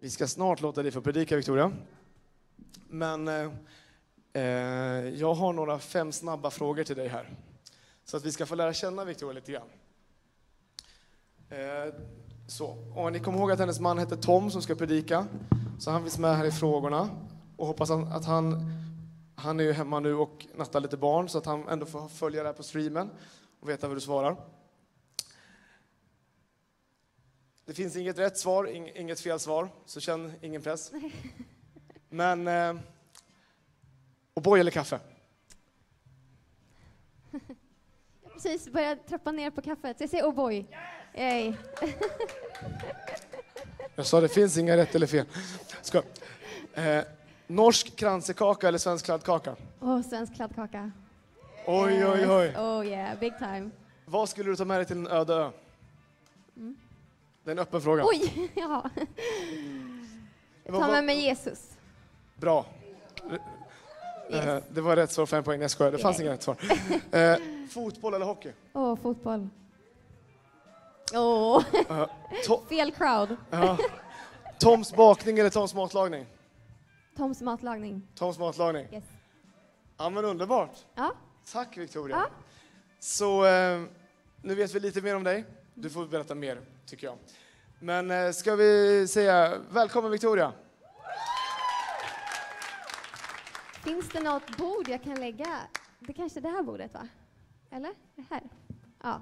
Vi ska snart låta dig få predika, Victoria. Men eh, eh, jag har några fem snabba frågor till dig här. Så att vi ska få lära känna Victoria lite grann. Eh, så, och ni kommer ihåg att hennes man hette Tom som ska predika. Så han finns med här i frågorna. Och hoppas att han, han är ju hemma nu och nattar lite barn så att han ändå får följa det här på streamen och veta vad du svarar. Det finns inget rätt svar, inget fel svar, så känn ingen press. Men... Eh, O'boy eller kaffe? Jag precis börjat trappa ner på kaffet, jag säger O'boy. Yay. Jag sa det finns inga rätt eller fel. Ska. Eh, norsk kransekaka eller svensk kladdkaka? Åh, oh, svensk kladdkaka. Oj, oj, oj. Oh yeah, big time. Vad skulle du ta med dig till en öde ö? Det är en öppen fråga. Oj, ja. Ta med mig Jesus. Bra. Yes. Eh, det var rätt svar, fem poäng. Jag skojar, det fanns yeah. inget rätt svar. Eh, fotboll eller hockey? Åh, oh, fotboll. Åh, oh. uh, fel crowd. Uh, Toms bakning eller Toms matlagning? Toms matlagning. Toms matlagning? Yes. Ja, men underbart. Ja. Tack, Victoria. Ja. Så eh, nu vet vi lite mer om dig. Du får berätta mer, tycker jag. Men eh, ska vi säga välkommen, Victoria. Finns det något bord jag kan lägga? Det kanske är det här bordet, va? Eller? Det här? Ja,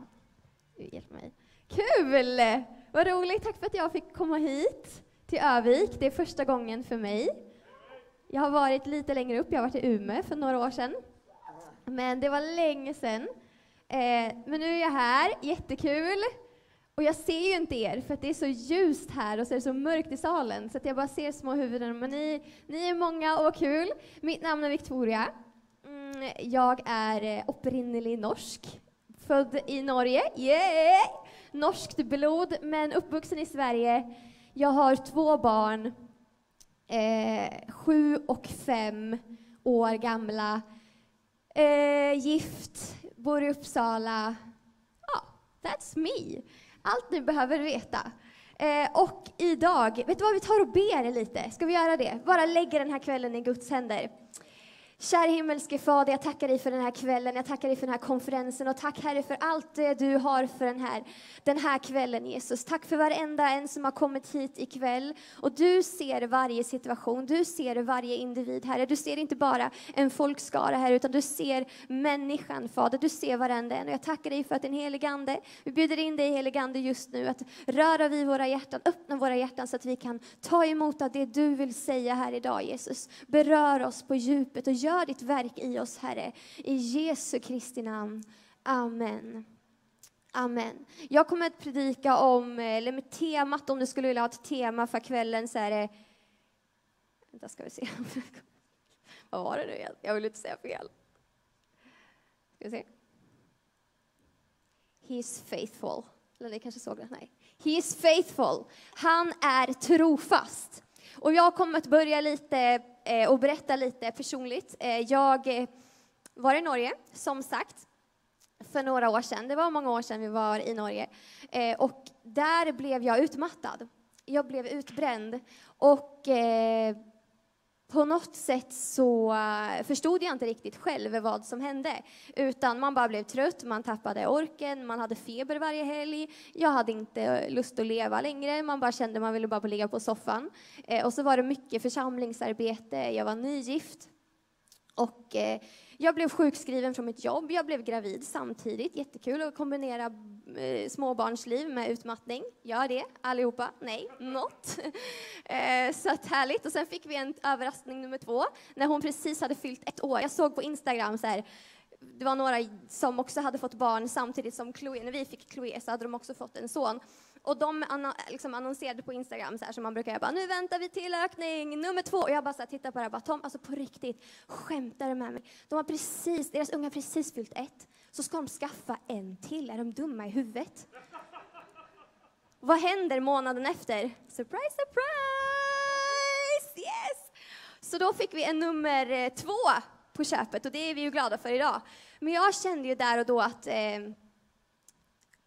du hjälper mig. Kul! Vad roligt. Tack för att jag fick komma hit till Övik. Det är första gången för mig. Jag har varit lite längre upp. Jag har varit i Umeå för några år sedan. Men det var länge sedan. Eh, men nu är jag här. Jättekul. Och jag ser ju inte er, för att det är så ljust här och så är det så mörkt i salen, så att jag bara ser små huvuden. Men ni, ni är många och vad kul. Mitt namn är Victoria. Mm, jag är eh, opprinnelig norsk. Född i Norge. Yeah! Norskt blod, men uppvuxen i Sverige. Jag har två barn, eh, sju och fem år gamla. Eh, gift, bor i Uppsala. Ja, oh, that's me allt ni behöver veta. Eh, och idag, vet du vad, vi tar och ber lite. Ska vi göra det? Bara lägger den här kvällen i Guds händer. Kära himmelske Fader, jag tackar dig för den här kvällen, jag tackar dig för den här konferensen och tack Herre för allt det du har för den här, den här kvällen Jesus. Tack för varenda en som har kommit hit ikväll. Och du ser varje situation, du ser varje individ Herre. Du ser inte bara en folkskara här utan du ser människan Fader, du ser varenda en. Och jag tackar dig för att din helige Ande, vi bjuder in dig helige Ande just nu att röra vid våra hjärtan, öppna våra hjärtan så att vi kan ta emot av det du vill säga här idag Jesus. Berör oss på djupet och gör Gör ditt verk i oss, Herre. I Jesu Kristi namn. Amen. Amen. Jag kommer att predika om, eh, eller med temat, om du skulle vilja ha ett tema för kvällen, så är det... Vänta, ska vi se. Vad var det nu igen? Jag vill inte säga fel. Ska vi se. He is faithful. Eller ni kanske såg det? Nej. He is faithful. Han är trofast. Och jag kommer att börja lite Eh, och berätta lite personligt. Eh, jag eh, var i Norge, som sagt, för några år sedan. Det var många år sedan vi var i Norge. Eh, och där blev jag utmattad. Jag blev utbränd. Och eh, på något sätt så eh, förstod jag inte riktigt själv vad som hände. Utan man bara blev trött, man tappade orken, man hade feber varje helg. Jag hade inte eh, lust att leva längre, man bara kände man ville bara ligga på soffan. Eh, och så var det mycket församlingsarbete, jag var nygift. Och eh, jag blev sjukskriven från mitt jobb, jag blev gravid samtidigt. Jättekul att kombinera eh, småbarnsliv med utmattning. Gör det allihopa? Nej, not. eh, så att härligt. Och sen fick vi en överraskning nummer två, när hon precis hade fyllt ett år. Jag såg på Instagram så här, det var några som också hade fått barn samtidigt som Chloe. När vi fick Chloe så hade de också fått en son. Och de liksom annonserade på Instagram så här som man brukar göra. Nu väntar vi till ökning nummer två. Och jag bara så tittar på det här. Bara, Tom, alltså på riktigt, skämtar du med mig? De har precis, deras unga har precis fyllt ett. Så ska de skaffa en till. Är de dumma i huvudet? Vad händer månaden efter? Surprise, surprise! Yes! Så då fick vi en nummer eh, två på köpet och det är vi ju glada för idag. Men jag kände ju där och då att eh,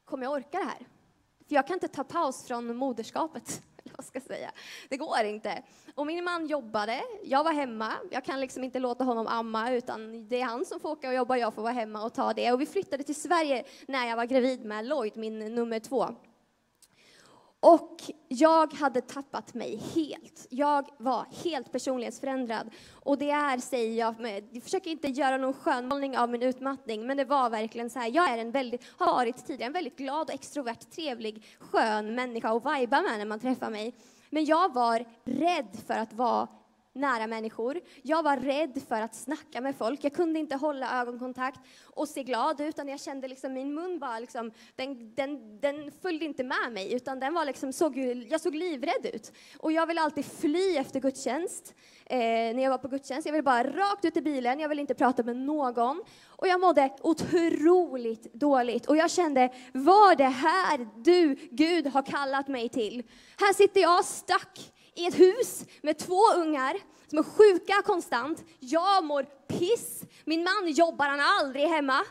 kommer jag orka det här? För jag kan inte ta paus från moderskapet. vad ska jag säga? Det går inte. Och min man jobbade, jag var hemma. Jag kan liksom inte låta honom amma, utan det är han som får åka och jobba, jag får vara hemma och ta det. Och vi flyttade till Sverige när jag var gravid med Lloyd, min nummer två. Och jag hade tappat mig helt. Jag var helt personlighetsförändrad. Och det är, säger jag, jag försöker inte göra någon skönmålning av min utmattning, men det var verkligen så här, jag är en väldigt, har varit tidigare en väldigt glad och extrovert, trevlig, skön människa att vajba med när man träffar mig. Men jag var rädd för att vara nära människor. Jag var rädd för att snacka med folk. Jag kunde inte hålla ögonkontakt och se glad ut, utan jag kände liksom min mun bara liksom, den, den, den följde inte med mig, utan den var liksom, såg, jag såg livrädd ut. Och jag ville alltid fly efter gudstjänst, eh, när jag var på gudstjänst. Jag ville bara rakt ut i bilen, jag ville inte prata med någon. Och jag mådde otroligt dåligt. Och jag kände, vad det här du, Gud, har kallat mig till? Här sitter jag stack i ett hus med två ungar som är sjuka konstant. Jag mår piss. Min man jobbar, han är aldrig hemma.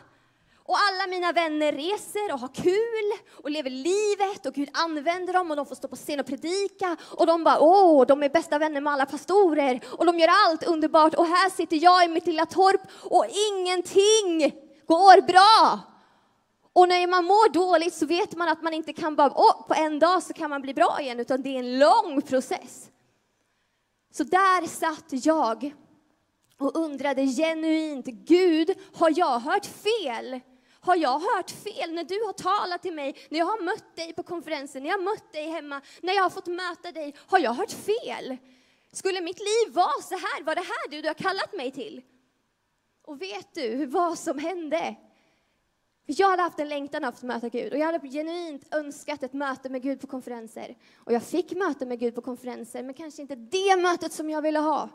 Och alla mina vänner reser och har kul och lever livet och Gud använder dem och de får stå på scen och predika och de bara åh, de är bästa vänner med alla pastorer och de gör allt underbart och här sitter jag i mitt lilla torp och ingenting går bra. Och när man mår dåligt så vet man att man inte kan bara, oh, på en dag så kan man bli bra igen, utan det är en lång process. Så där satt jag och undrade genuint, Gud, har jag hört fel? Har jag hört fel när du har talat till mig, när jag har mött dig på konferensen, när jag har mött dig hemma, när jag har fått möta dig? Har jag hört fel? Skulle mitt liv vara så här? Var det här du, du har kallat mig till? Och vet du vad som hände? Jag hade haft en längtan att möta Gud och jag hade genuint önskat ett möte med Gud på konferenser. Och jag fick möte med Gud på konferenser, men kanske inte det mötet som jag ville ha.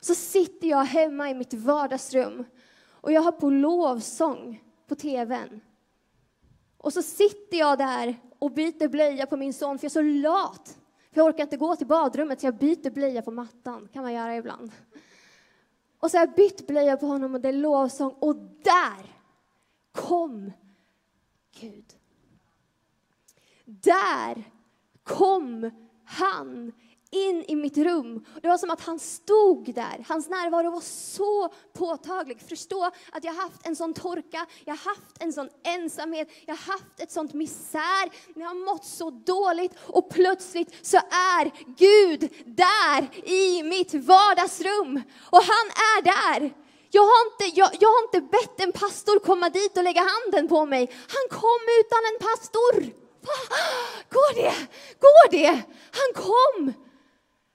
Så sitter jag hemma i mitt vardagsrum och jag har på lovsång på tvn. Och så sitter jag där och byter blöja på min son, för jag är så lat. För jag orkar inte gå till badrummet, så jag byter blöja på mattan. kan man göra ibland. Och så har jag bytt blöja på honom och det är lovsång. Och där kom Gud. Där kom han in i mitt rum. Det var som att han stod där. Hans närvaro var så påtaglig. Förstå att jag haft en sån torka, jag haft en sån ensamhet, jag haft ett sånt misär, jag har mått så dåligt och plötsligt så är Gud där i mitt vardagsrum. Och han är där. Jag har, inte, jag, jag har inte bett en pastor komma dit och lägga handen på mig. Han kom utan en pastor. Går det? Går det? Han kom.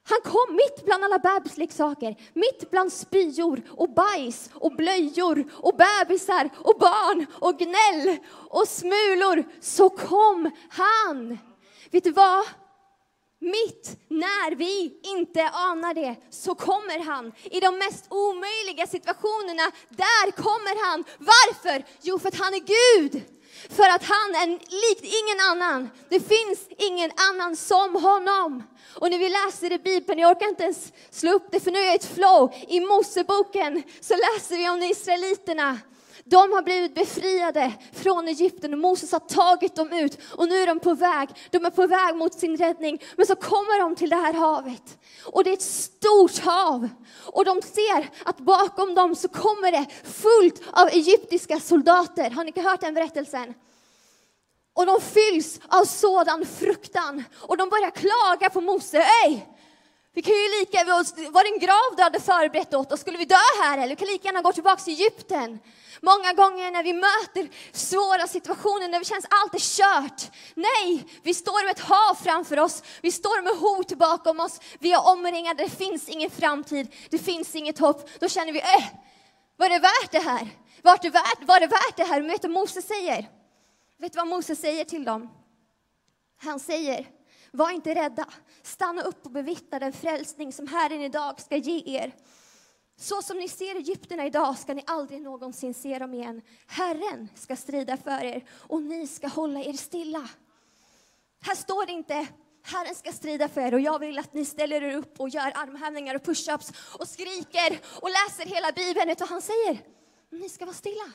Han kom mitt bland alla bebisleksaker, mitt bland spyor och bajs och blöjor och bebisar och barn och gnäll och smulor. Så kom han. Vet du vad? Mitt när vi inte anar det så kommer han. I de mest omöjliga situationerna, där kommer han. Varför? Jo, för att han är Gud. För att han är likt ingen annan. Det finns ingen annan som honom. Och när vi läser i Bibeln, jag orkar inte ens slå upp det för nu är jag i ett flow. I Moseboken så läser vi om israeliterna de har blivit befriade från Egypten och Moses har tagit dem ut och nu är de på väg. De är på väg mot sin räddning. Men så kommer de till det här havet och det är ett stort hav och de ser att bakom dem så kommer det fullt av egyptiska soldater. Har ni hört den berättelsen? Och de fylls av sådan fruktan och de börjar klaga på Mose. Ej, vi kan ju lika, var det en grav du hade förberett åt oss? Skulle vi dö här eller? Vi kan lika gärna gå tillbaka till Egypten. Många gånger när vi möter svåra situationer, när det känns allt är kört. Nej, vi står med ett hav framför oss. Vi står med hot bakom oss. Vi är omringade, det finns ingen framtid. Det finns inget hopp. Då känner vi, äh, var det värt det här? Var det värt, var det värt det här? Men vet du vad Moses säger? Vet du vad Moses säger till dem? Han säger, var inte rädda. Stanna upp och bevittna den frälsning som Herren idag ska ge er. Så som ni ser Egypterna idag ska ni aldrig någonsin se dem igen. Herren ska strida för er och ni ska hålla er stilla. Här står det inte Herren ska strida för er och jag vill att ni ställer er upp och gör armhävningar och pushups och skriker och läser hela Bibeln. Utan han säger, ni ska vara stilla.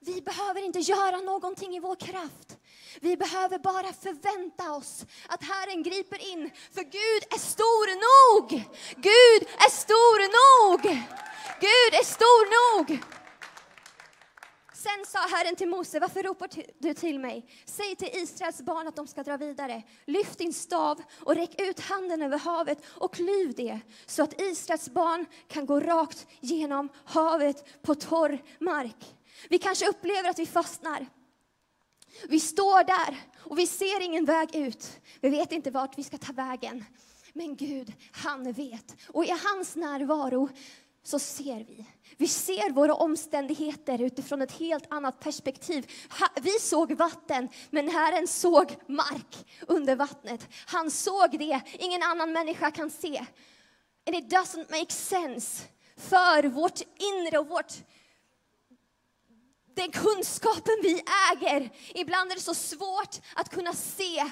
Vi behöver inte göra någonting i vår kraft. Vi behöver bara förvänta oss att Herren griper in, för Gud är stor nog. Gud är stor nog. Gud är stor nog. Sen sa Herren till Mose, varför ropar du till mig? Säg till Israels barn att de ska dra vidare. Lyft din stav och räck ut handen över havet och klyv det, så att Israels barn kan gå rakt genom havet på torr mark. Vi kanske upplever att vi fastnar. Vi står där och vi ser ingen väg ut. Vi vet inte vart vi ska ta vägen. Men Gud, han vet. Och i hans närvaro så ser vi. Vi ser våra omständigheter utifrån ett helt annat perspektiv. Vi såg vatten, men Herren såg mark under vattnet. Han såg det ingen annan människa kan se. And it doesn't make sense för vårt inre och vårt den kunskapen vi äger. Ibland är det så svårt att kunna se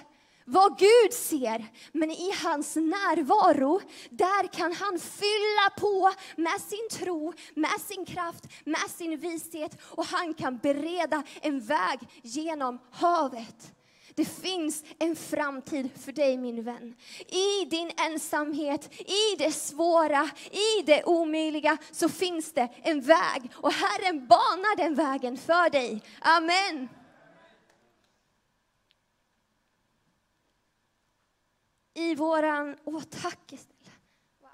vad Gud ser, men i hans närvaro, där kan han fylla på med sin tro, med sin kraft, med sin vishet och han kan bereda en väg genom havet. Det finns en framtid för dig min vän. I din ensamhet, i det svåra, i det omöjliga så finns det en väg och Herren banar den vägen för dig. Amen. i våran... Åh, tack Wow.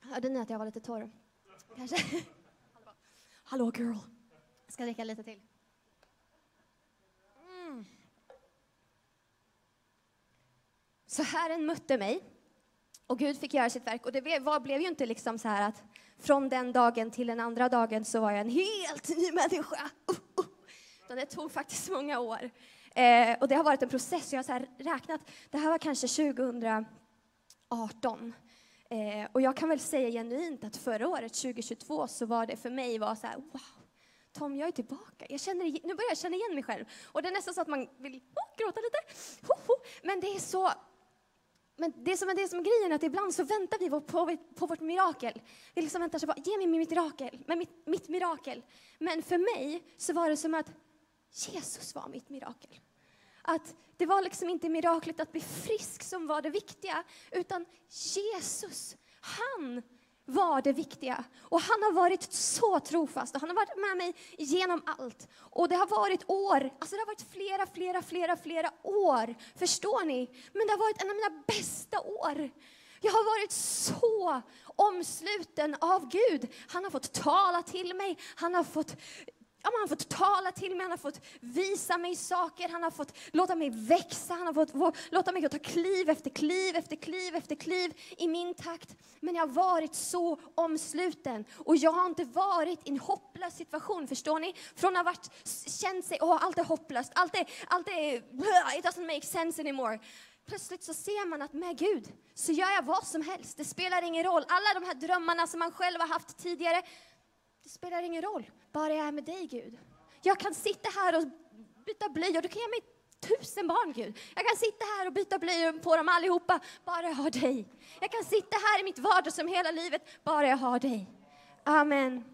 Hörde ni att jag var lite torr? Kanske? Hallå girl. Jag ska dricka lite till. Mm. Så Herren mötte mig och Gud fick göra sitt verk. Och det blev, var, blev ju inte liksom så här att från den dagen till den andra dagen så var jag en helt ny människa. Uh, uh. det tog faktiskt många år. Eh, och det har varit en process. Jag har så räknat, det här var kanske 2018. Eh, och jag kan väl säga genuint att förra året, 2022, så var det för mig var så här, wow, Tom, jag är tillbaka. Jag känner, nu börjar jag känna igen mig själv. Och det är nästan så att man vill oh, gråta lite. Ho, ho. Men det är så men det som är det som är grejen, att ibland så väntar vi på, på, på vårt mirakel. Vi liksom väntar så bara, ge mig mitt mirakel, men mitt, mitt mirakel. Men för mig så var det som att Jesus var mitt mirakel. Att det var liksom inte miraklet att bli frisk som var det viktiga, utan Jesus, han var det viktiga. Och han har varit så trofast och han har varit med mig genom allt. Och det har varit år, alltså det har varit flera, flera, flera, flera år. Förstår ni? Men det har varit en av mina bästa år. Jag har varit så omsluten av Gud. Han har fått tala till mig, han har fått Ja, han har fått tala till mig, han har fått visa mig saker, han har fått låta mig växa, han har fått, få, låta mig ta kliv efter kliv efter kliv efter kliv i min takt. Men jag har varit så omsluten och jag har inte varit i en hopplös situation, förstår ni? Från att ha varit, känt sig, åh, allt är hopplöst, allt är, allt är, it doesn't make sense anymore. Plötsligt så ser man att med Gud så gör jag vad som helst, det spelar ingen roll. Alla de här drömmarna som man själv har haft tidigare, det spelar ingen roll, bara jag är med dig Gud. Jag kan sitta här och byta blöjor, du kan ge mig tusen barn Gud. Jag kan sitta här och byta blöjor på dem allihopa, bara jag har dig. Jag kan sitta här i mitt vardagsrum hela livet, bara jag har dig. Amen.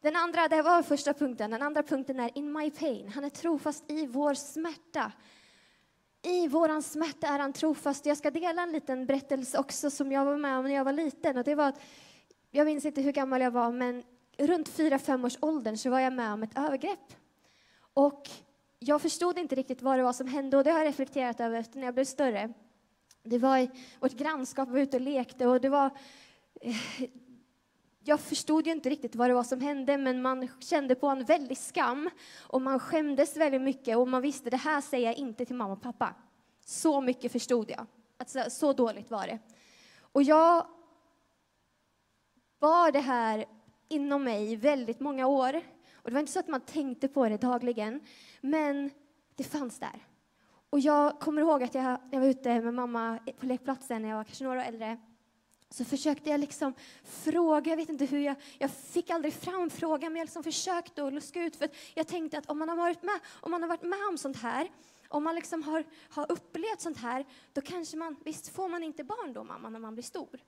Den andra, det var första punkten. Den andra punkten är in my pain. Han är trofast i vår smärta. I våran smärta är han trofast. Jag ska dela en liten berättelse också som jag var med om när jag var liten. Och det var att jag minns inte hur gammal jag var, men runt 4-5 års åldern så var jag med om ett övergrepp. Och jag förstod inte riktigt vad det var som hände och det har jag reflekterat över efter när jag blev större. Det var i vårt grannskap, vi var ute och lekte och det var... Jag förstod ju inte riktigt vad det var som hände, men man kände på en väldig skam och man skämdes väldigt mycket och man visste det här säger jag inte till mamma och pappa. Så mycket förstod jag. Alltså, så dåligt var det. Och jag var det här inom mig i väldigt många år. Och det var inte så att man tänkte på det dagligen, men det fanns där. Och jag kommer ihåg att jag, jag var ute med mamma på lekplatsen när jag var kanske några år äldre, så försökte jag liksom fråga, jag vet inte hur jag, jag fick aldrig fram frågan, men jag liksom försökte att luska ut, för jag tänkte att om man har varit med, om man har varit med om sånt här, om man liksom har, har upplevt sånt här, då kanske man, visst får man inte barn då, mamma, när man blir stor?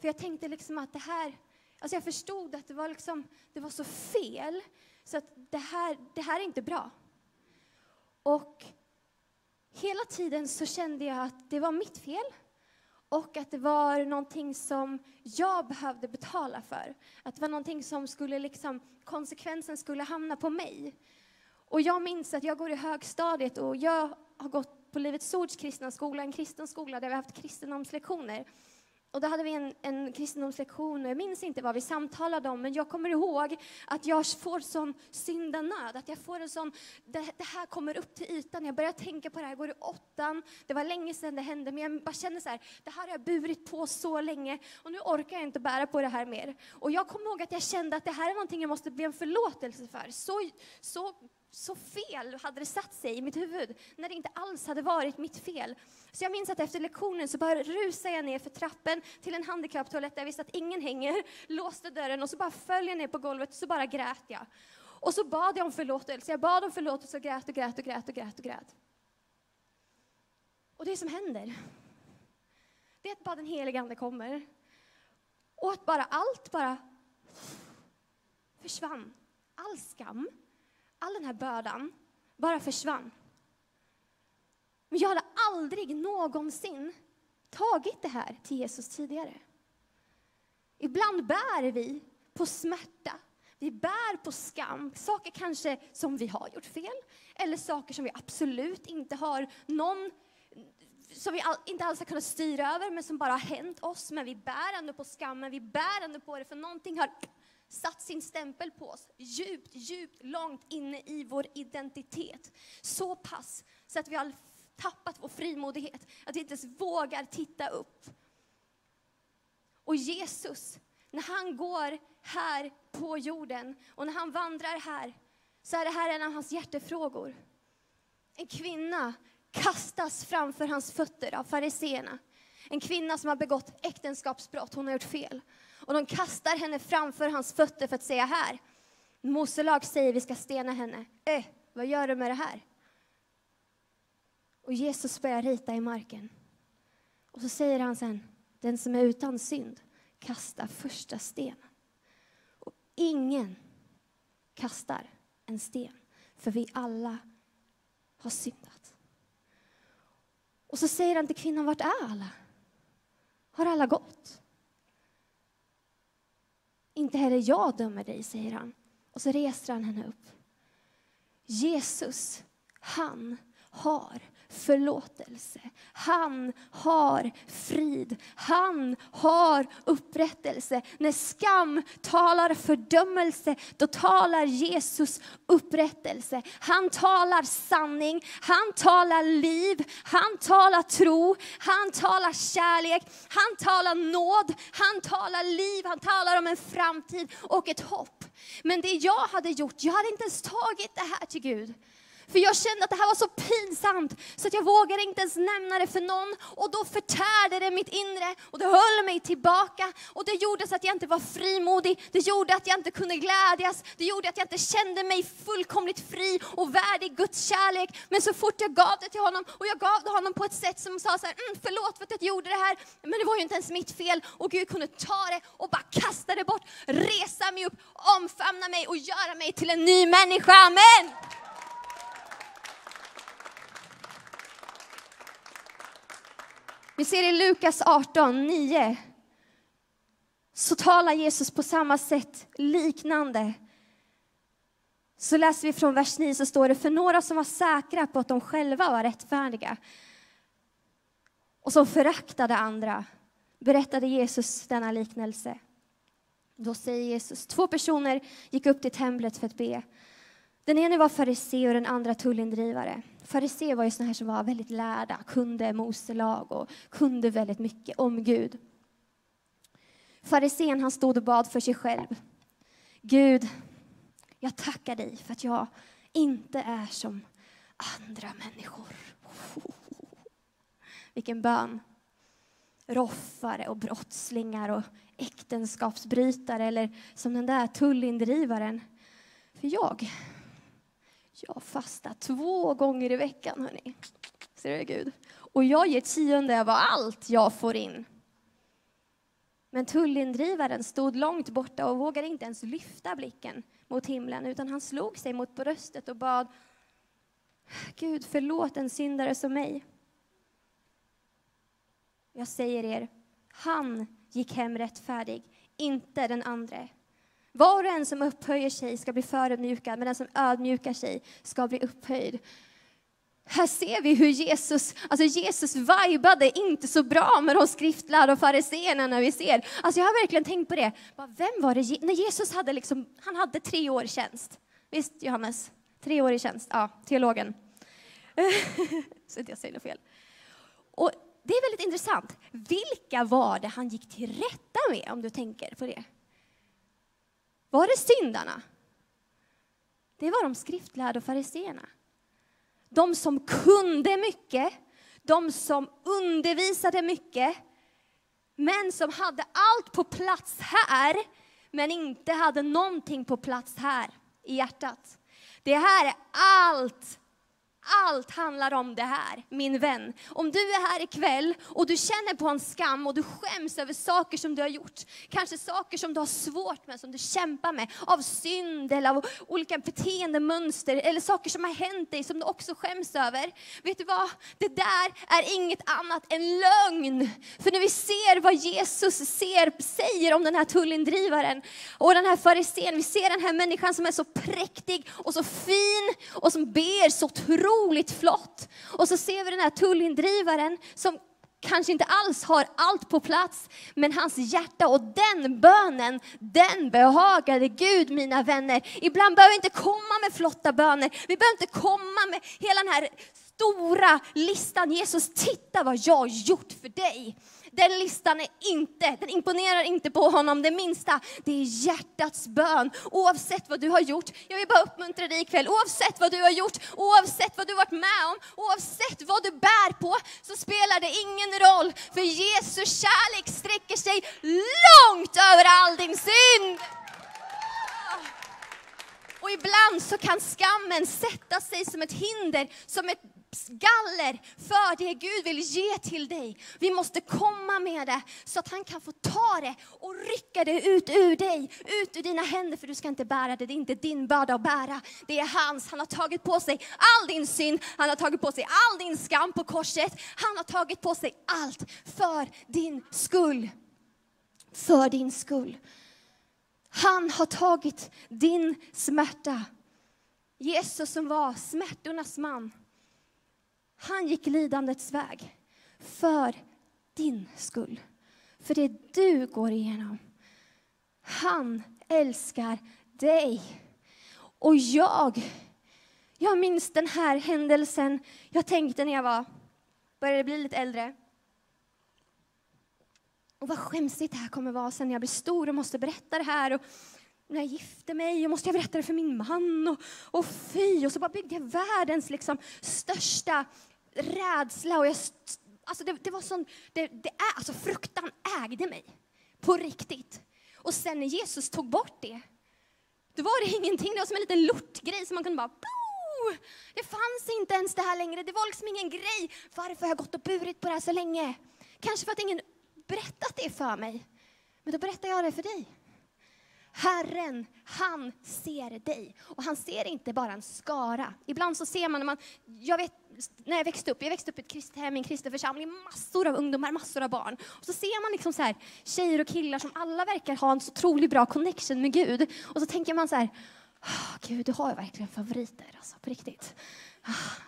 För jag tänkte liksom att det här, Alltså jag förstod att det var, liksom, det var så fel. Så att det, här, det här är inte bra. Och hela tiden så kände jag att det var mitt fel och att det var någonting som jag behövde betala för. Att det var någonting som skulle liksom, konsekvensen skulle hamna på mig. Och jag minns att jag går i högstadiet och jag har gått på Livets Ords kristna skola, en kristen skola där vi har haft kristendomslektioner. Och då hade vi en, en kristendomslektion och jag minns inte vad vi samtalade om, men jag kommer ihåg att jag får sån syndanöd, att jag får en sån, det, det, här kommer upp till ytan. Jag börjar tänka på det här, jag går i åttan, det var länge sedan det hände, men jag bara känner så här, det här har jag burit på så länge och nu orkar jag inte bära på det här mer. Och jag kommer ihåg att jag kände att det här är någonting jag måste be en förlåtelse för. Så, så så fel hade det satt sig i mitt huvud, när det inte alls hade varit mitt fel. Så jag minns att efter lektionen så bara rusade jag ner för trappen till en handikapptoalett där jag visste att ingen hänger, låste dörren och så bara föll jag ner på golvet och så bara grät jag. Och så bad jag om förlåtelse, jag bad om förlåtelse och grät och grät och grät och grät och grät. Och det som händer, det är att bara den helige Ande kommer. Och att bara allt bara försvann. All skam, all den här bördan bara försvann. Men jag hade aldrig någonsin tagit det här till Jesus tidigare. Ibland bär vi på smärta, vi bär på skam, saker kanske som vi har gjort fel, eller saker som vi absolut inte har någon som vi inte alls har kunnat styra över, men som bara har hänt oss. Men vi bär ändå på skammen, vi bär ändå på det, för någonting har satt sin stämpel på oss djupt, djupt, långt inne i vår identitet. Så pass så att vi har tappat vår frimodighet, att vi inte ens vågar titta upp. Och Jesus, när han går här på jorden och när han vandrar här, så är det här en av hans hjärtefrågor. En kvinna kastas framför hans fötter av fariseerna. En kvinna som har begått äktenskapsbrott, hon har gjort fel. Och de kastar henne framför hans fötter för att säga här, Mose lag säger vi ska stena henne. Äh, vad gör du med det här? Och Jesus börjar rita i marken. Och så säger han sen, den som är utan synd kastar första stenen. Och ingen kastar en sten, för vi alla har syndat. Och så säger han till kvinnan, vart är alla? Har alla gått? Inte heller jag dömer dig, säger han. Och så reser han henne upp. Jesus, han har förlåtelse. Han har frid. Han har upprättelse. När skam talar fördömelse, då talar Jesus upprättelse. Han talar sanning, han talar liv, han talar tro, han talar kärlek, han talar nåd, han talar liv, han talar om en framtid och ett hopp. Men det jag hade gjort, jag hade inte ens tagit det här till Gud. För jag kände att det här var så pinsamt så att jag vågade inte ens nämna det för någon. Och då förtärde det mitt inre och det höll mig tillbaka. Och det gjorde så att jag inte var frimodig, det gjorde att jag inte kunde glädjas, det gjorde att jag inte kände mig fullkomligt fri och värdig Guds kärlek. Men så fort jag gav det till honom, och jag gav det honom på ett sätt som sa så här, mm, förlåt för att jag gjorde det här, men det var ju inte ens mitt fel. Och Gud kunde ta det och bara kasta det bort, resa mig upp, omfamna mig och göra mig till en ny människa. Amen! Vi ser i Lukas 18, 9. Så talar Jesus på samma sätt liknande. Så läser vi från vers 9 så står det, för några som var säkra på att de själva var rättfärdiga och som föraktade andra berättade Jesus denna liknelse. Då säger Jesus, två personer gick upp till templet för att be. Den ene var farisé och den andra tullindrivare. Fariséer var ju såna här som var väldigt lärda, kunde Mose lag och kunde väldigt mycket om Gud. Farisén han stod och bad för sig själv. Gud, jag tackar dig för att jag inte är som andra människor. Vilken bön! Roffare och brottslingar och äktenskapsbrytare eller som den där tullindrivaren. För jag, jag fastar två gånger i veckan, hörni. Ser du Gud? Och jag ger tionde av allt jag får in. Men tullindrivaren stod långt borta och vågade inte ens lyfta blicken mot himlen, utan han slog sig mot bröstet och bad Gud, förlåt en syndare som mig. Jag säger er, han gick hem rättfärdig, inte den andre. Var och en som upphöjer sig ska bli förödmjukad, men den som ödmjukar sig ska bli upphöjd. Här ser vi hur Jesus, alltså Jesus vibade inte så bra med de skriftlärda och fariséerna när vi ser. Alltså jag har verkligen tänkt på det. Vem var det, när Jesus hade liksom, han hade tre år i tjänst. Visst Johannes? Tre år i tjänst, ja, teologen. så att jag säger något fel. Och det är väldigt intressant. Vilka var det han gick till rätta med, om du tänker på det? Var det syndarna? Det var de skriftlärda och. De som kunde mycket, de som undervisade mycket, men som hade allt på plats här, men inte hade någonting på plats här i hjärtat. Det här är allt allt handlar om det här, min vän. Om du är här ikväll och du känner på en skam och du skäms över saker som du har gjort, kanske saker som du har svårt med, som du kämpar med, av synd eller av olika beteendemönster eller saker som har hänt dig som du också skäms över. Vet du vad? Det där är inget annat än lögn. För när vi ser vad Jesus ser, säger om den här tullindrivaren och den här farisén, vi ser den här människan som är så präktig och så fin och som ber så otroligt otroligt flott. Och så ser vi den här tullindrivaren som kanske inte alls har allt på plats, men hans hjärta och den bönen, den behagade Gud, mina vänner. Ibland behöver vi inte komma med flotta böner, vi behöver inte komma med hela den här stora listan. Jesus, titta vad jag har gjort för dig. Den listan är inte, den imponerar inte på honom det minsta. Det är hjärtats bön. Oavsett vad du har gjort, jag vill bara uppmuntra dig ikväll, oavsett vad du har gjort, oavsett vad du varit med om, oavsett vad du bär på, så spelar det ingen roll. För Jesu kärlek sträcker sig långt över all din synd. Och ibland så kan skammen sätta sig som ett hinder, som ett galler för det Gud vill ge till dig. Vi måste komma med det så att han kan få ta det och rycka det ut ur dig, ut ur dina händer. För du ska inte bära det, det är inte din börda att bära. Det är hans. Han har tagit på sig all din synd, han har tagit på sig all din skam på korset. Han har tagit på sig allt för din skull. För din skull. Han har tagit din smärta. Jesus som var smärtornas man. Han gick lidandets väg för din skull. För det du går igenom. Han älskar dig. Och jag, jag minns den här händelsen. Jag tänkte när jag var, började bli lite äldre. Och vad skämsigt det här kommer vara sen när jag blir stor och måste berätta det här. Och när jag gifte mig och måste jag berätta det för min man. Och, och fy, och så bara byggde jag världens liksom största rädsla. Och jag, alltså det, det var sån, det, det är, alltså fruktan ägde mig. På riktigt. Och sen när Jesus tog bort det, då var det ingenting. Det var som en liten lortgrej som man kunde bara det fanns inte ens det här längre. Det var liksom ingen grej. Varför har jag gått och burit på det här så länge? Kanske för att ingen berättat det för mig. Men då berättar jag det för dig. Herren, han ser dig. Och han ser inte bara en skara. Ibland så ser man, när man jag vet, när jag växte upp, jag växte upp i ett kristet hem, i en kristen församling, massor av ungdomar, massor av barn. Och så ser man liksom så här, tjejer och killar som alla verkar ha en så otroligt bra connection med Gud. Och så tänker man så här, oh, Gud, du har ju verkligen favoriter, alltså på riktigt.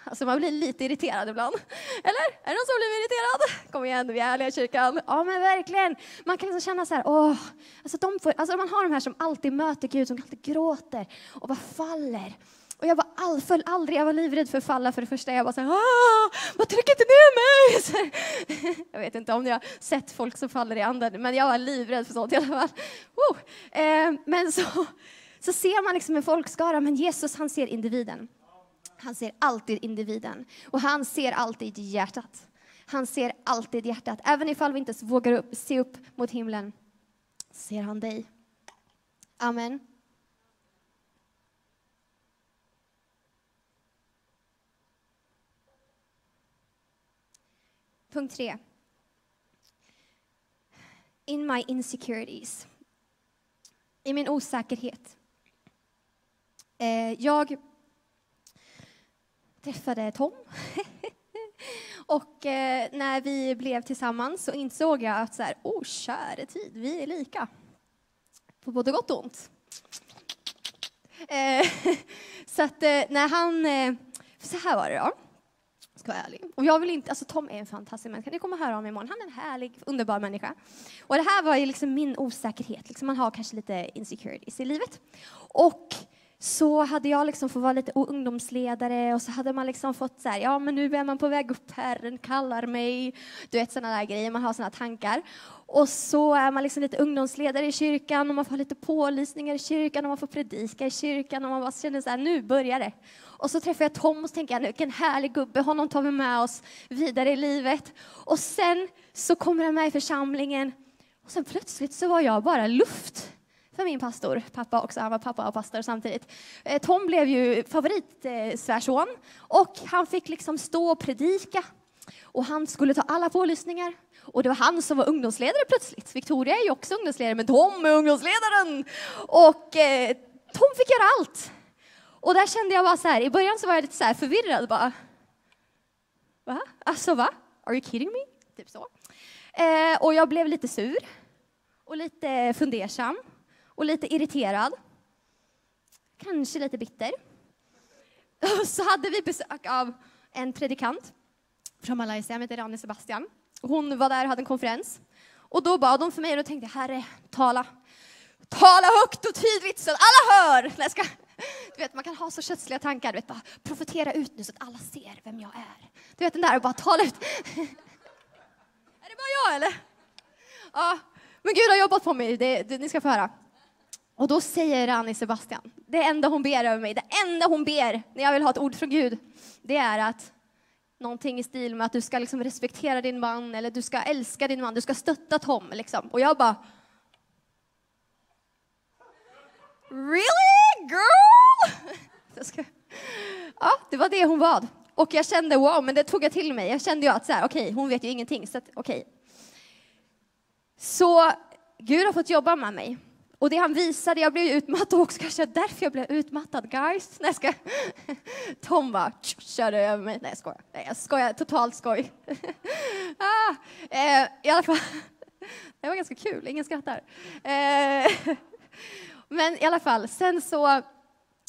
Alltså man blir lite irriterad ibland. Eller? Är det någon som blir irriterad? Kom igen, vi är ärliga i kyrkan. Ja men verkligen. Man kan liksom känna så här, åh. Alltså, de får, alltså man har de här som alltid möter Gud, som alltid gråter och bara faller. Och jag var all, föll aldrig, jag var livrädd för att falla för det första. Jag var så här, vad tryck inte ner mig! jag vet inte om ni har sett folk som faller i anden, men jag var livrädd för sånt i alla fall. Eh, men så, så ser man liksom en folkskara, men Jesus han ser individen. Han ser alltid individen och han ser alltid hjärtat. Han ser alltid hjärtat. Även ifall vi inte vågar upp, se upp mot himlen ser han dig. Amen. Punkt tre. In my insecurities. I min osäkerhet. Eh, jag träffade Tom. och eh, när vi blev tillsammans så insåg jag att så här, oh käre tid, vi är lika. På både gott och ont. Eh, så att eh, när han, eh, så här var det då. Ska vara ärlig. Och jag vill inte, alltså Tom är en fantastisk människa. Ni kommer höra om imorgon. Han är en härlig, underbar människa. Och det här var ju liksom min osäkerhet. Liksom man har kanske lite insecurities i livet. Och så hade jag liksom fått vara lite ungdomsledare och så hade man liksom fått så här, ja men nu är man på väg upp, Herren kallar mig. Du vet sådana där grejer, man har sådana tankar. Och så är man liksom lite ungdomsledare i kyrkan och man får lite pålysningar i kyrkan och man får predika i kyrkan och man bara känner så här, nu börjar det. Och så träffar jag Tom och så tänker jag, vilken härlig gubbe, honom tar vi med oss vidare i livet. Och sen så kommer han med i församlingen och sen plötsligt så var jag bara luft för min pastor, pappa också, han var pappa och pastor samtidigt. Eh, Tom blev ju favoritsvärson eh, och han fick liksom stå och predika och han skulle ta alla pålyssningar. Och det var han som var ungdomsledare plötsligt. Victoria är ju också ungdomsledare, men Tom är ungdomsledaren. Och eh, Tom fick göra allt. Och där kände jag bara så här, i början så var jag lite så här förvirrad bara. Va? Alltså va? Are you kidding me? Typ så. Eh, och jag blev lite sur och lite fundersam och lite irriterad. Kanske lite bitter. Och så hade vi besök av en predikant från Malaysia, hon heter Rani Sebastian. Hon var där och hade en konferens. Och då bad de för mig och då tänkte jag, Herre, tala. Tala högt och tydligt så att alla hör! Nej, jag ska. Du vet, man kan ha så kötsliga tankar, du vet, bara profetera ut nu så att alla ser vem jag är. Du vet den där, bara tala ut. Är det bara jag eller? Ja, men Gud har jobbat på mig, det, det, ni ska få höra. Och då säger Rani Sebastian, det enda hon ber över mig, det enda hon ber när jag vill ha ett ord från Gud, det är att någonting i stil med att du ska liksom respektera din man eller du ska älska din man, du ska stötta Tom. Liksom. Och jag bara... Really girl? Ska... Ja, det var det hon bad. Och jag kände wow, men det tog jag till mig. Jag kände ju att så här, okej, okay, hon vet ju ingenting, så okej. Okay. Så Gud har fått jobba med mig. Och det han visade, jag blev utmattad också, kanske därför jag blev utmattad, guys. Nej, ska. Tom bara körde över mig. Nej, jag skojar. Nej, jag skojar. Totalt skoj. ah, eh, I alla fall, det var ganska kul. Ingen skrattar. Eh, men i alla fall, sen så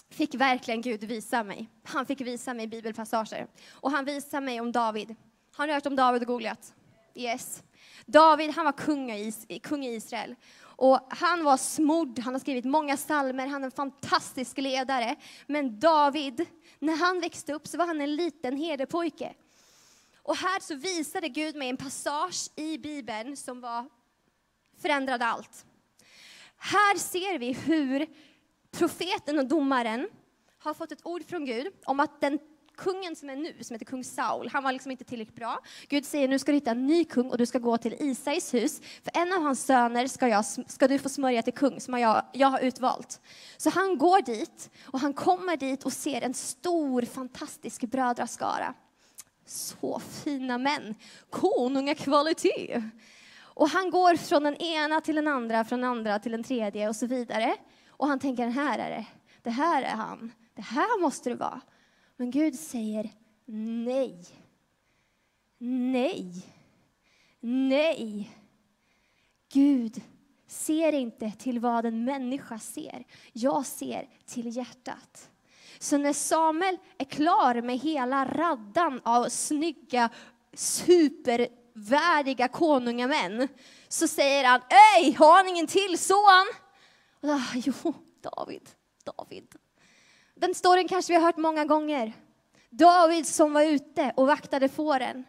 fick verkligen Gud visa mig. Han fick visa mig bibelpassager. Och han visade mig om David. Har ni hört om David och Goliat? Yes. David, han var kung i, kung i Israel. Och han var smodd, han har skrivit många salmer, han är en fantastisk ledare. Men David, när han växte upp så var han en liten herdepojke. Och här så visade Gud mig en passage i Bibeln som var, förändrade allt. Här ser vi hur profeten och domaren har fått ett ord från Gud om att den kungen som är nu, som heter kung Saul, han var liksom inte tillräckligt bra. Gud säger nu ska du hitta en ny kung och du ska gå till Isais hus, för en av hans söner ska, jag, ska du få smörja till kung, som jag, jag har utvalt. Så han går dit och han kommer dit och ser en stor fantastisk brödraskara. Så fina män, konungakvalitet. Och han går från den ena till den andra, från den andra till den tredje och så vidare. Och han tänker, den här är det. Det här är han. Det här måste det vara. Men Gud säger nej. Nej. Nej. Gud ser inte till vad en människa ser. Jag ser till hjärtat. Så när Samuel är klar med hela raddan av snygga, supervärdiga konungamän så säger han, Ej, har ni ingen till son? Ah, jo, David, David. Den storyn kanske vi har hört många gånger. David som var ute och vaktade fåren.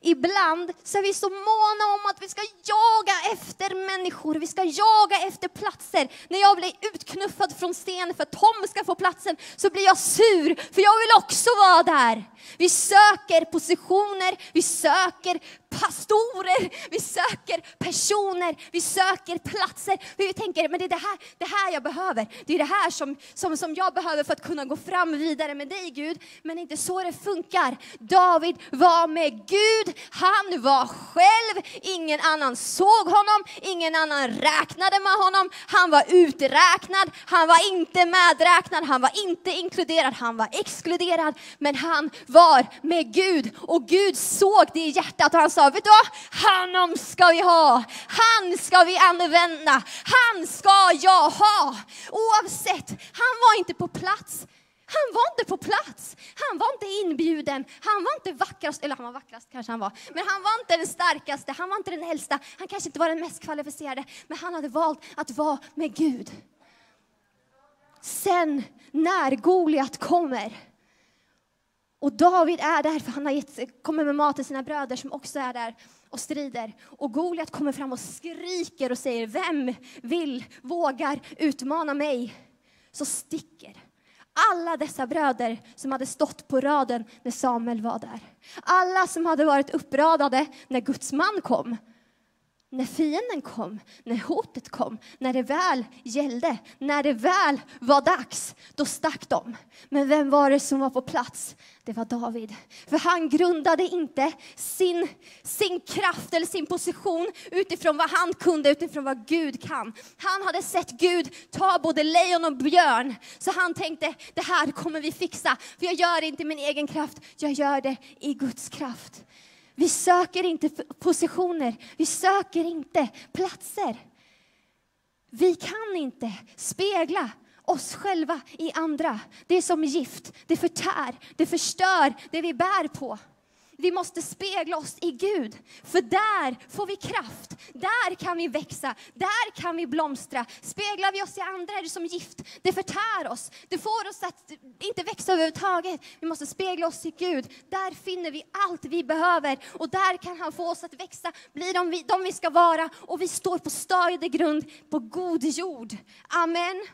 Ibland så är vi så måna om att vi ska jaga efter människor, vi ska jaga efter platser. När jag blir utknuffad från scenen för att Tom ska få platsen så blir jag sur, för jag vill också vara där. Vi söker positioner, vi söker pastorer, vi söker personer, vi söker platser. Vi tänker, men det är det här, det här jag behöver. Det är det här som, som, som jag behöver för att kunna gå fram vidare med dig Gud. Men inte så det funkar. David var med Gud Gud, han var själv, ingen annan såg honom, ingen annan räknade med honom, han var uträknad, han var inte medräknad, han var inte inkluderad, han var exkluderad, men han var med Gud. Och Gud såg det i hjärtat och han sa, vet du vad, honom ska vi ha, han ska vi använda, han ska jag ha, oavsett, han var inte på plats, han var inte på plats. Han var inte inbjuden. Han var inte vackrast, eller han var vackrast kanske han var. Men han var inte den starkaste, han var inte den äldsta. Han kanske inte var den mest kvalificerade. Men han hade valt att vara med Gud. Sen när Goliat kommer och David är där för han har gett, kommer med mat till sina bröder som också är där och strider. Och Goliat kommer fram och skriker och säger Vem vill, vågar utmana mig? Så sticker alla dessa bröder som hade stått på raden när Samuel var där. Alla som hade varit uppradade när Guds man kom. När fienden kom, när hotet kom, när det väl gällde, när det väl var dags, då stack de. Men vem var det som var på plats? Det var David. För han grundade inte sin, sin kraft eller sin position utifrån vad han kunde, utifrån vad Gud kan. Han hade sett Gud ta både lejon och björn, så han tänkte, det här kommer vi fixa. För jag gör det inte i min egen kraft, jag gör det i Guds kraft. Vi söker inte positioner, vi söker inte platser. Vi kan inte spegla oss själva i andra. Det är som gift, det förtär, det förstör det vi bär på. Vi måste spegla oss i Gud, för där får vi kraft. Där kan vi växa, där kan vi blomstra. Speglar vi oss i andra är det som gift. Det förtär oss, det får oss att inte växa överhuvudtaget. Vi måste spegla oss i Gud. Där finner vi allt vi behöver och där kan han få oss att växa, bli de vi, de vi ska vara och vi står på stadig grund, på god jord. Amen.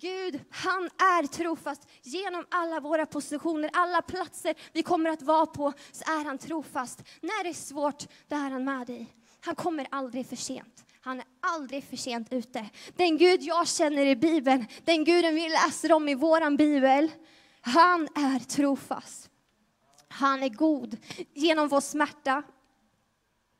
Gud, han är trofast. Genom alla våra positioner, alla platser vi kommer att vara på, så är han trofast. När det är svårt, då är han med dig. Han kommer aldrig för sent. Han är aldrig för sent ute. Den Gud jag känner i Bibeln, den Guden vi läser om i våran Bibel, han är trofast. Han är god. Genom vår smärta,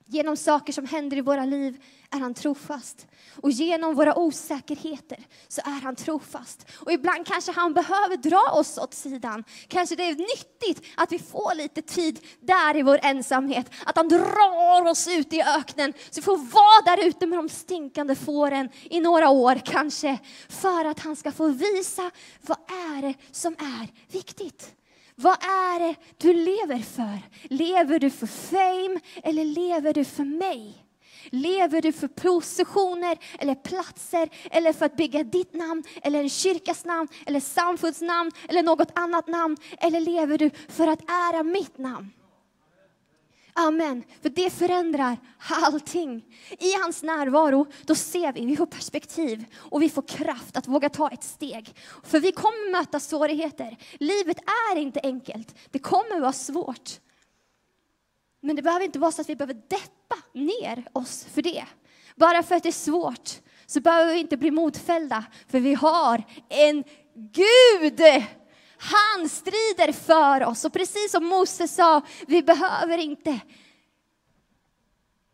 Genom saker som händer i våra liv är han trofast. Och genom våra osäkerheter så är han trofast. Och ibland kanske han behöver dra oss åt sidan. Kanske det är nyttigt att vi får lite tid där i vår ensamhet. Att han drar oss ut i öknen så vi får vara där ute med de stinkande fåren i några år kanske. För att han ska få visa vad är det som är viktigt. Vad är det du lever för? Lever du för fame eller lever du för mig? Lever du för positioner eller platser eller för att bygga ditt namn eller en kyrkas namn eller samfundsnamn eller något annat namn? Eller lever du för att ära mitt namn? Amen. För det förändrar allting. I hans närvaro, då ser vi, vi får perspektiv och vi får kraft att våga ta ett steg. För vi kommer möta svårigheter. Livet är inte enkelt. Det kommer vara svårt. Men det behöver inte vara så att vi behöver deppa ner oss för det. Bara för att det är svårt så behöver vi inte bli modfällda, för vi har en Gud han strider för oss. Och precis som Moses sa, vi behöver inte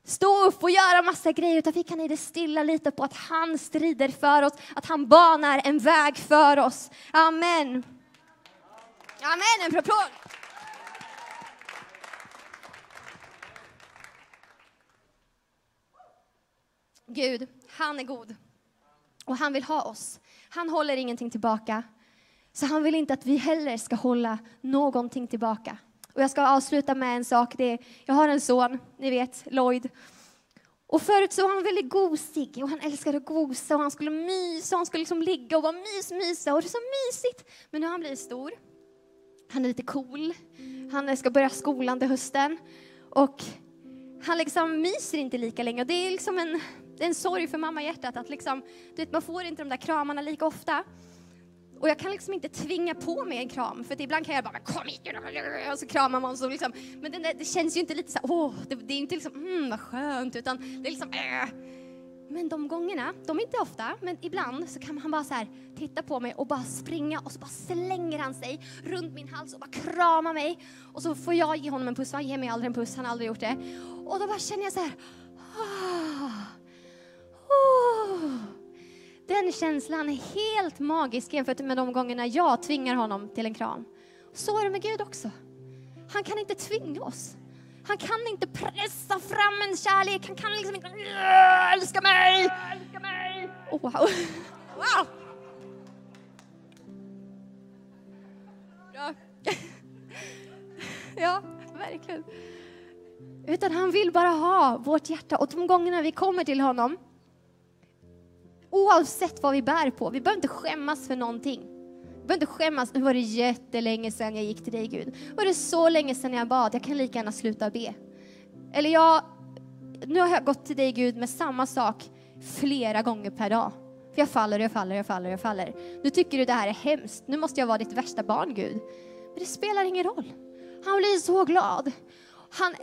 stå upp och göra massa grejer, utan vi kan i det stilla lita på att han strider för oss, att han banar en väg för oss. Amen. Amen, en applåd. Gud, han är god. Och han vill ha oss. Han håller ingenting tillbaka. Så han vill inte att vi heller ska hålla någonting tillbaka. Och jag ska avsluta med en sak. Det är, jag har en son, ni vet, Lloyd. Och förut så var han väldigt gosig och han älskade att gosa och han skulle mysa och han skulle liksom ligga och vara mys, mysa och det är så mysigt. Men nu har han blivit stor. Han är lite cool. Han ska börja skolan till hösten och han liksom myser inte lika länge och det är liksom en, en sorg för mamma hjärtat att liksom, du vet, man får inte de där kramarna lika ofta. Och jag kan liksom inte tvinga på mig en kram, för ibland kan jag bara kom hit och så kramar man så liksom. Men det, det känns ju inte lite så åh, det, det, är inte liksom mm vad skönt, utan det är liksom äh. Men de gångerna, de är inte ofta, men ibland så kan han bara så här titta på mig och bara springa och så bara slänger han sig runt min hals och bara kramar mig. Och så får jag ge honom en puss, han ger mig aldrig en puss, han har aldrig gjort det. Och då bara känner jag så här, åh, Den känslan är helt magisk jämfört med de gångerna jag tvingar honom till en kram. Så är det med Gud också. Han kan inte tvinga oss. Han kan inte pressa fram en kärlek. Han kan liksom inte älska mig. Älska mig. Oh, wow. wow. Bra. ja, verkligen. Utan han vill bara ha vårt hjärta. Och de gångerna vi kommer till honom, oavsett vad vi bär på, vi behöver inte skämmas för någonting. Vi behöver inte skämmas. Nu var det jättelänge sedan jag gick till dig, Gud. Nu var det så länge sedan jag bad. Jag kan lika gärna sluta be. Eller jag, nu har jag gått till dig, Gud, med samma sak flera gånger per dag. För jag faller, jag faller, jag faller, jag faller. Nu tycker du det här är hemskt. Nu måste jag vara ditt värsta barn, Gud. Men det spelar ingen roll. Han blir så glad. Han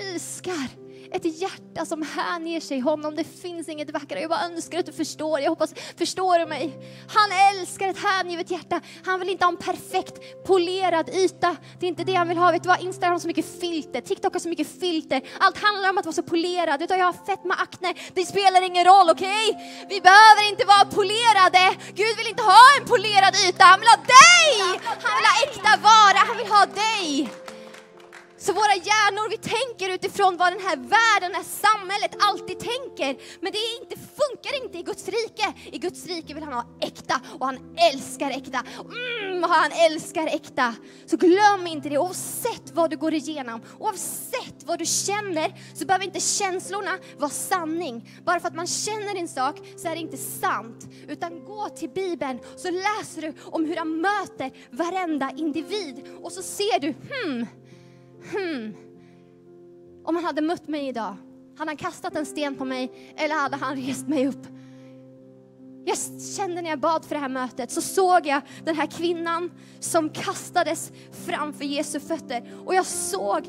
älskar ett hjärta som hänger sig honom. Det finns inget vackrare. Jag bara önskar att du förstår. Jag hoppas, förstår du mig? Han älskar ett hängivet hjärta. Han vill inte ha en perfekt polerad yta. Det är inte det han vill ha. Vet du vad? Instagram har så mycket filter. TikTok har så mycket filter. Allt handlar om att vara så polerad. Vet du, jag har fetma, akne. Det spelar ingen roll, okej? Okay? Vi behöver inte vara polerade. Gud vill inte ha en polerad yta. Han vill ha dig! Han vill ha äkta vara. Han vill ha dig. Så våra hjärnor, vi tänker utifrån vad den här världen, det här samhället alltid tänker. Men det inte, funkar inte i Guds rike. I Guds rike vill han ha äkta och han älskar äkta. Mm, han älskar äkta. Så glöm inte det, oavsett vad du går igenom, oavsett vad du känner, så behöver inte känslorna vara sanning. Bara för att man känner en sak så är det inte sant. Utan gå till Bibeln så läser du om hur han möter varenda individ. Och så ser du, hmm, hmm, om han hade mött mig idag, hade han kastat en sten på mig eller hade han rest mig upp? Jag kände när jag bad för det här mötet så såg jag den här kvinnan som kastades framför Jesu fötter och jag såg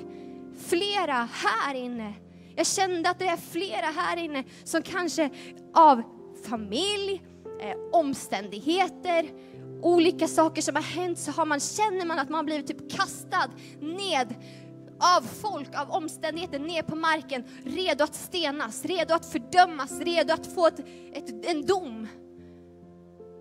flera här inne. Jag kände att det är flera här inne som kanske av familj, eh, omständigheter, olika saker som har hänt så har man, känner man att man har blivit typ kastad ned av folk, av omständigheter ner på marken, redo att stenas, redo att fördömas, redo att få ett, ett, en dom.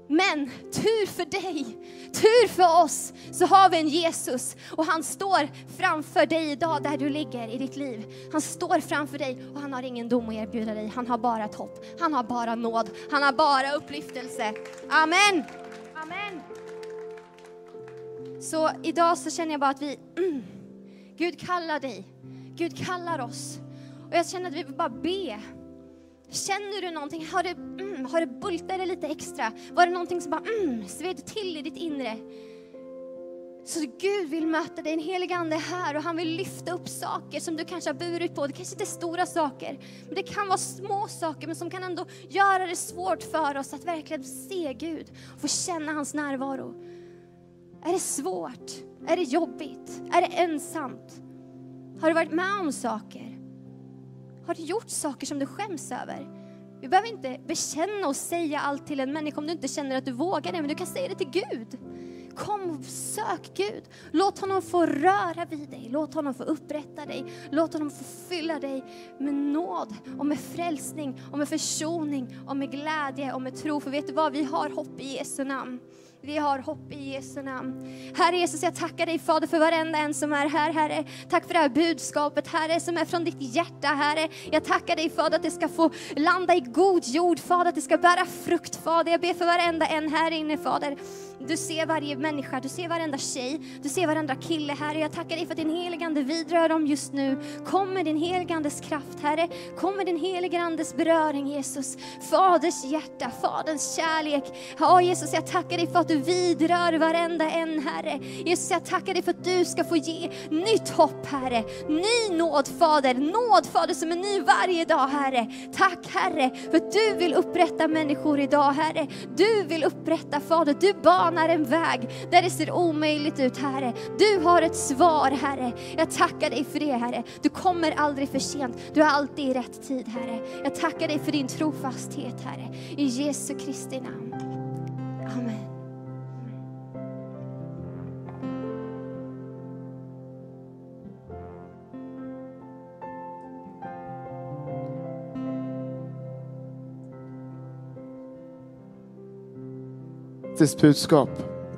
Men tur för dig, tur för oss, så har vi en Jesus och han står framför dig idag där du ligger i ditt liv. Han står framför dig och han har ingen dom att erbjuda dig. Han har bara ett hopp, han har bara nåd, han har bara upplyftelse. Amen. Amen. Så idag så känner jag bara att vi Gud kallar dig. Gud kallar oss. Och jag känner att vi vill bara be. Känner du någonting? Har det, mm, har det bultat dig lite extra? Var det någonting som bara mm, sved till i ditt inre? Så Gud vill möta dig, en helig ande är här och han vill lyfta upp saker som du kanske har burit på. Det kanske inte är stora saker, men det kan vara små saker men som kan ändå göra det svårt för oss att verkligen se Gud och få känna hans närvaro. Är det svårt? Är det jobbigt? Är det ensamt? Har du varit med om saker? Har du gjort saker som du skäms över? Vi behöver inte bekänna och säga allt till en människa om du inte känner att du vågar det, men du kan säga det till Gud. Kom och sök Gud. Låt honom få röra vid dig. Låt honom få upprätta dig. Låt honom få fylla dig med nåd och med frälsning och med försoning och med glädje och med tro. För vet du vad? Vi har hopp i Jesu namn. Vi har hopp i Jesu namn. Herre Jesus, jag tackar dig Fader för varenda en som är här, Herre. Tack för det här budskapet, Herre, som är från ditt hjärta, Herre. Jag tackar dig Fader att det ska få landa i god jord, Fader, att det ska bära frukt, Fader. Jag ber för varenda en här inne, Fader. Du ser varje människa, du ser varenda tjej, du ser varenda kille, Herre. Jag tackar dig för att din heligande vidrör dem just nu. Kom med din heligandes kraft, Herre. Kom med din heligandes beröring, Jesus. Faders hjärta, Faderns kärlek. Ja, Jesus, jag tackar dig för att du vidrör varenda en, Herre. Jesus, jag tackar dig för att du ska få ge nytt hopp, Herre. Ny nåd, Fader. Nåd, Fader, som är ny varje dag, Herre. Tack, Herre, för att du vill upprätta människor idag, Herre. Du vill upprätta, Fader. Du banar en väg där det ser omöjligt ut, Herre. Du har ett svar, Herre. Jag tackar dig för det, Herre. Du kommer aldrig för sent. Du är alltid i rätt tid, Herre. Jag tackar dig för din trofasthet, Herre. I Jesu Kristi namn. Amen. Fantastiskt budskap.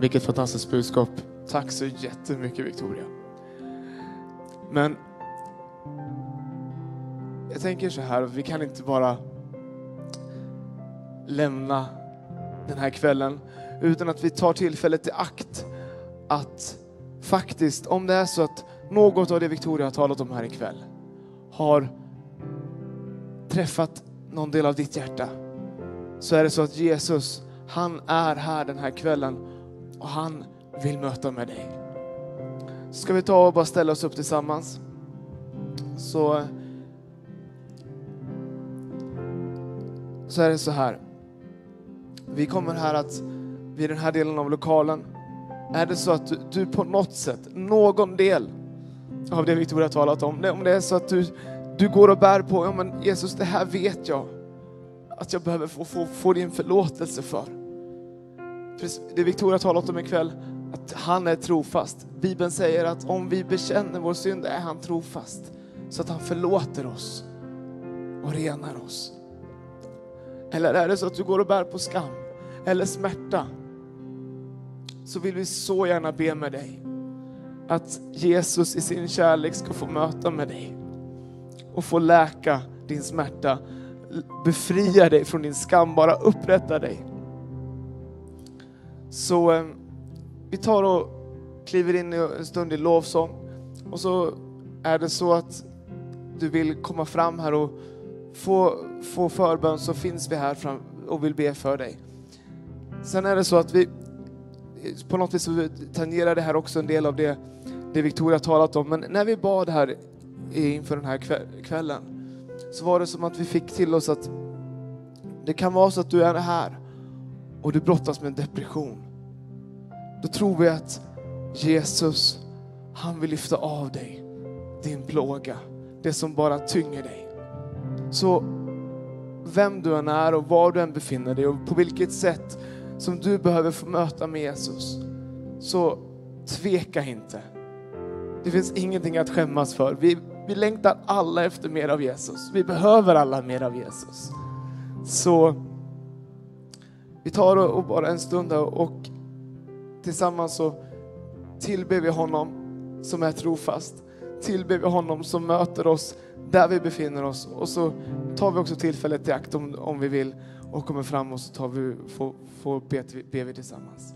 Vilket fantastiskt budskap. Tack så jättemycket Victoria. Men jag tänker så här, vi kan inte bara lämna den här kvällen utan att vi tar tillfället i akt att faktiskt, om det är så att något av det Victoria har talat om här ikväll har träffat någon del av ditt hjärta så är det så att Jesus, han är här den här kvällen och han vill möta med dig. Ska vi ta och bara ställa oss upp tillsammans? Så, så är det så här. Vi kommer här att, vid den här delen av lokalen, är det så att du, du på något sätt, någon del av det Victoria har talat om, om det är så att du, du går och bär på, ja men Jesus det här vet jag att jag behöver få, få, få din förlåtelse för. För Det Victoria talat om ikväll, att han är trofast. Bibeln säger att om vi bekänner vår synd är han trofast. Så att han förlåter oss och renar oss. Eller är det så att du går och bär på skam eller smärta? Så vill vi så gärna be med dig. Att Jesus i sin kärlek ska få möta med dig. Och få läka din smärta. Befria dig från din skam, bara upprätta dig. Så eh, vi tar och kliver in en stund i lovsång. Och så är det så att du vill komma fram här och få, få förbön så finns vi här fram och vill be för dig. Sen är det så att vi på något vis tangerar det här också en del av det, det Victoria talat om. Men när vi bad här inför den här kvällen så var det som att vi fick till oss att det kan vara så att du är här och du brottas med en depression. Då tror vi att Jesus, han vill lyfta av dig din plåga, det som bara tynger dig. Så vem du än är och var du än befinner dig och på vilket sätt som du behöver få möta med Jesus, så tveka inte. Det finns ingenting att skämmas för. Vi, vi längtar alla efter mer av Jesus. Vi behöver alla mer av Jesus. Så vi tar och, bara en stund här och tillsammans så tillber vi honom som är trofast. Tillber vi honom som möter oss där vi befinner oss. Och så tar vi också tillfället i akt om, om vi vill och kommer fram och så tar vi, får, får be, be vi tillsammans.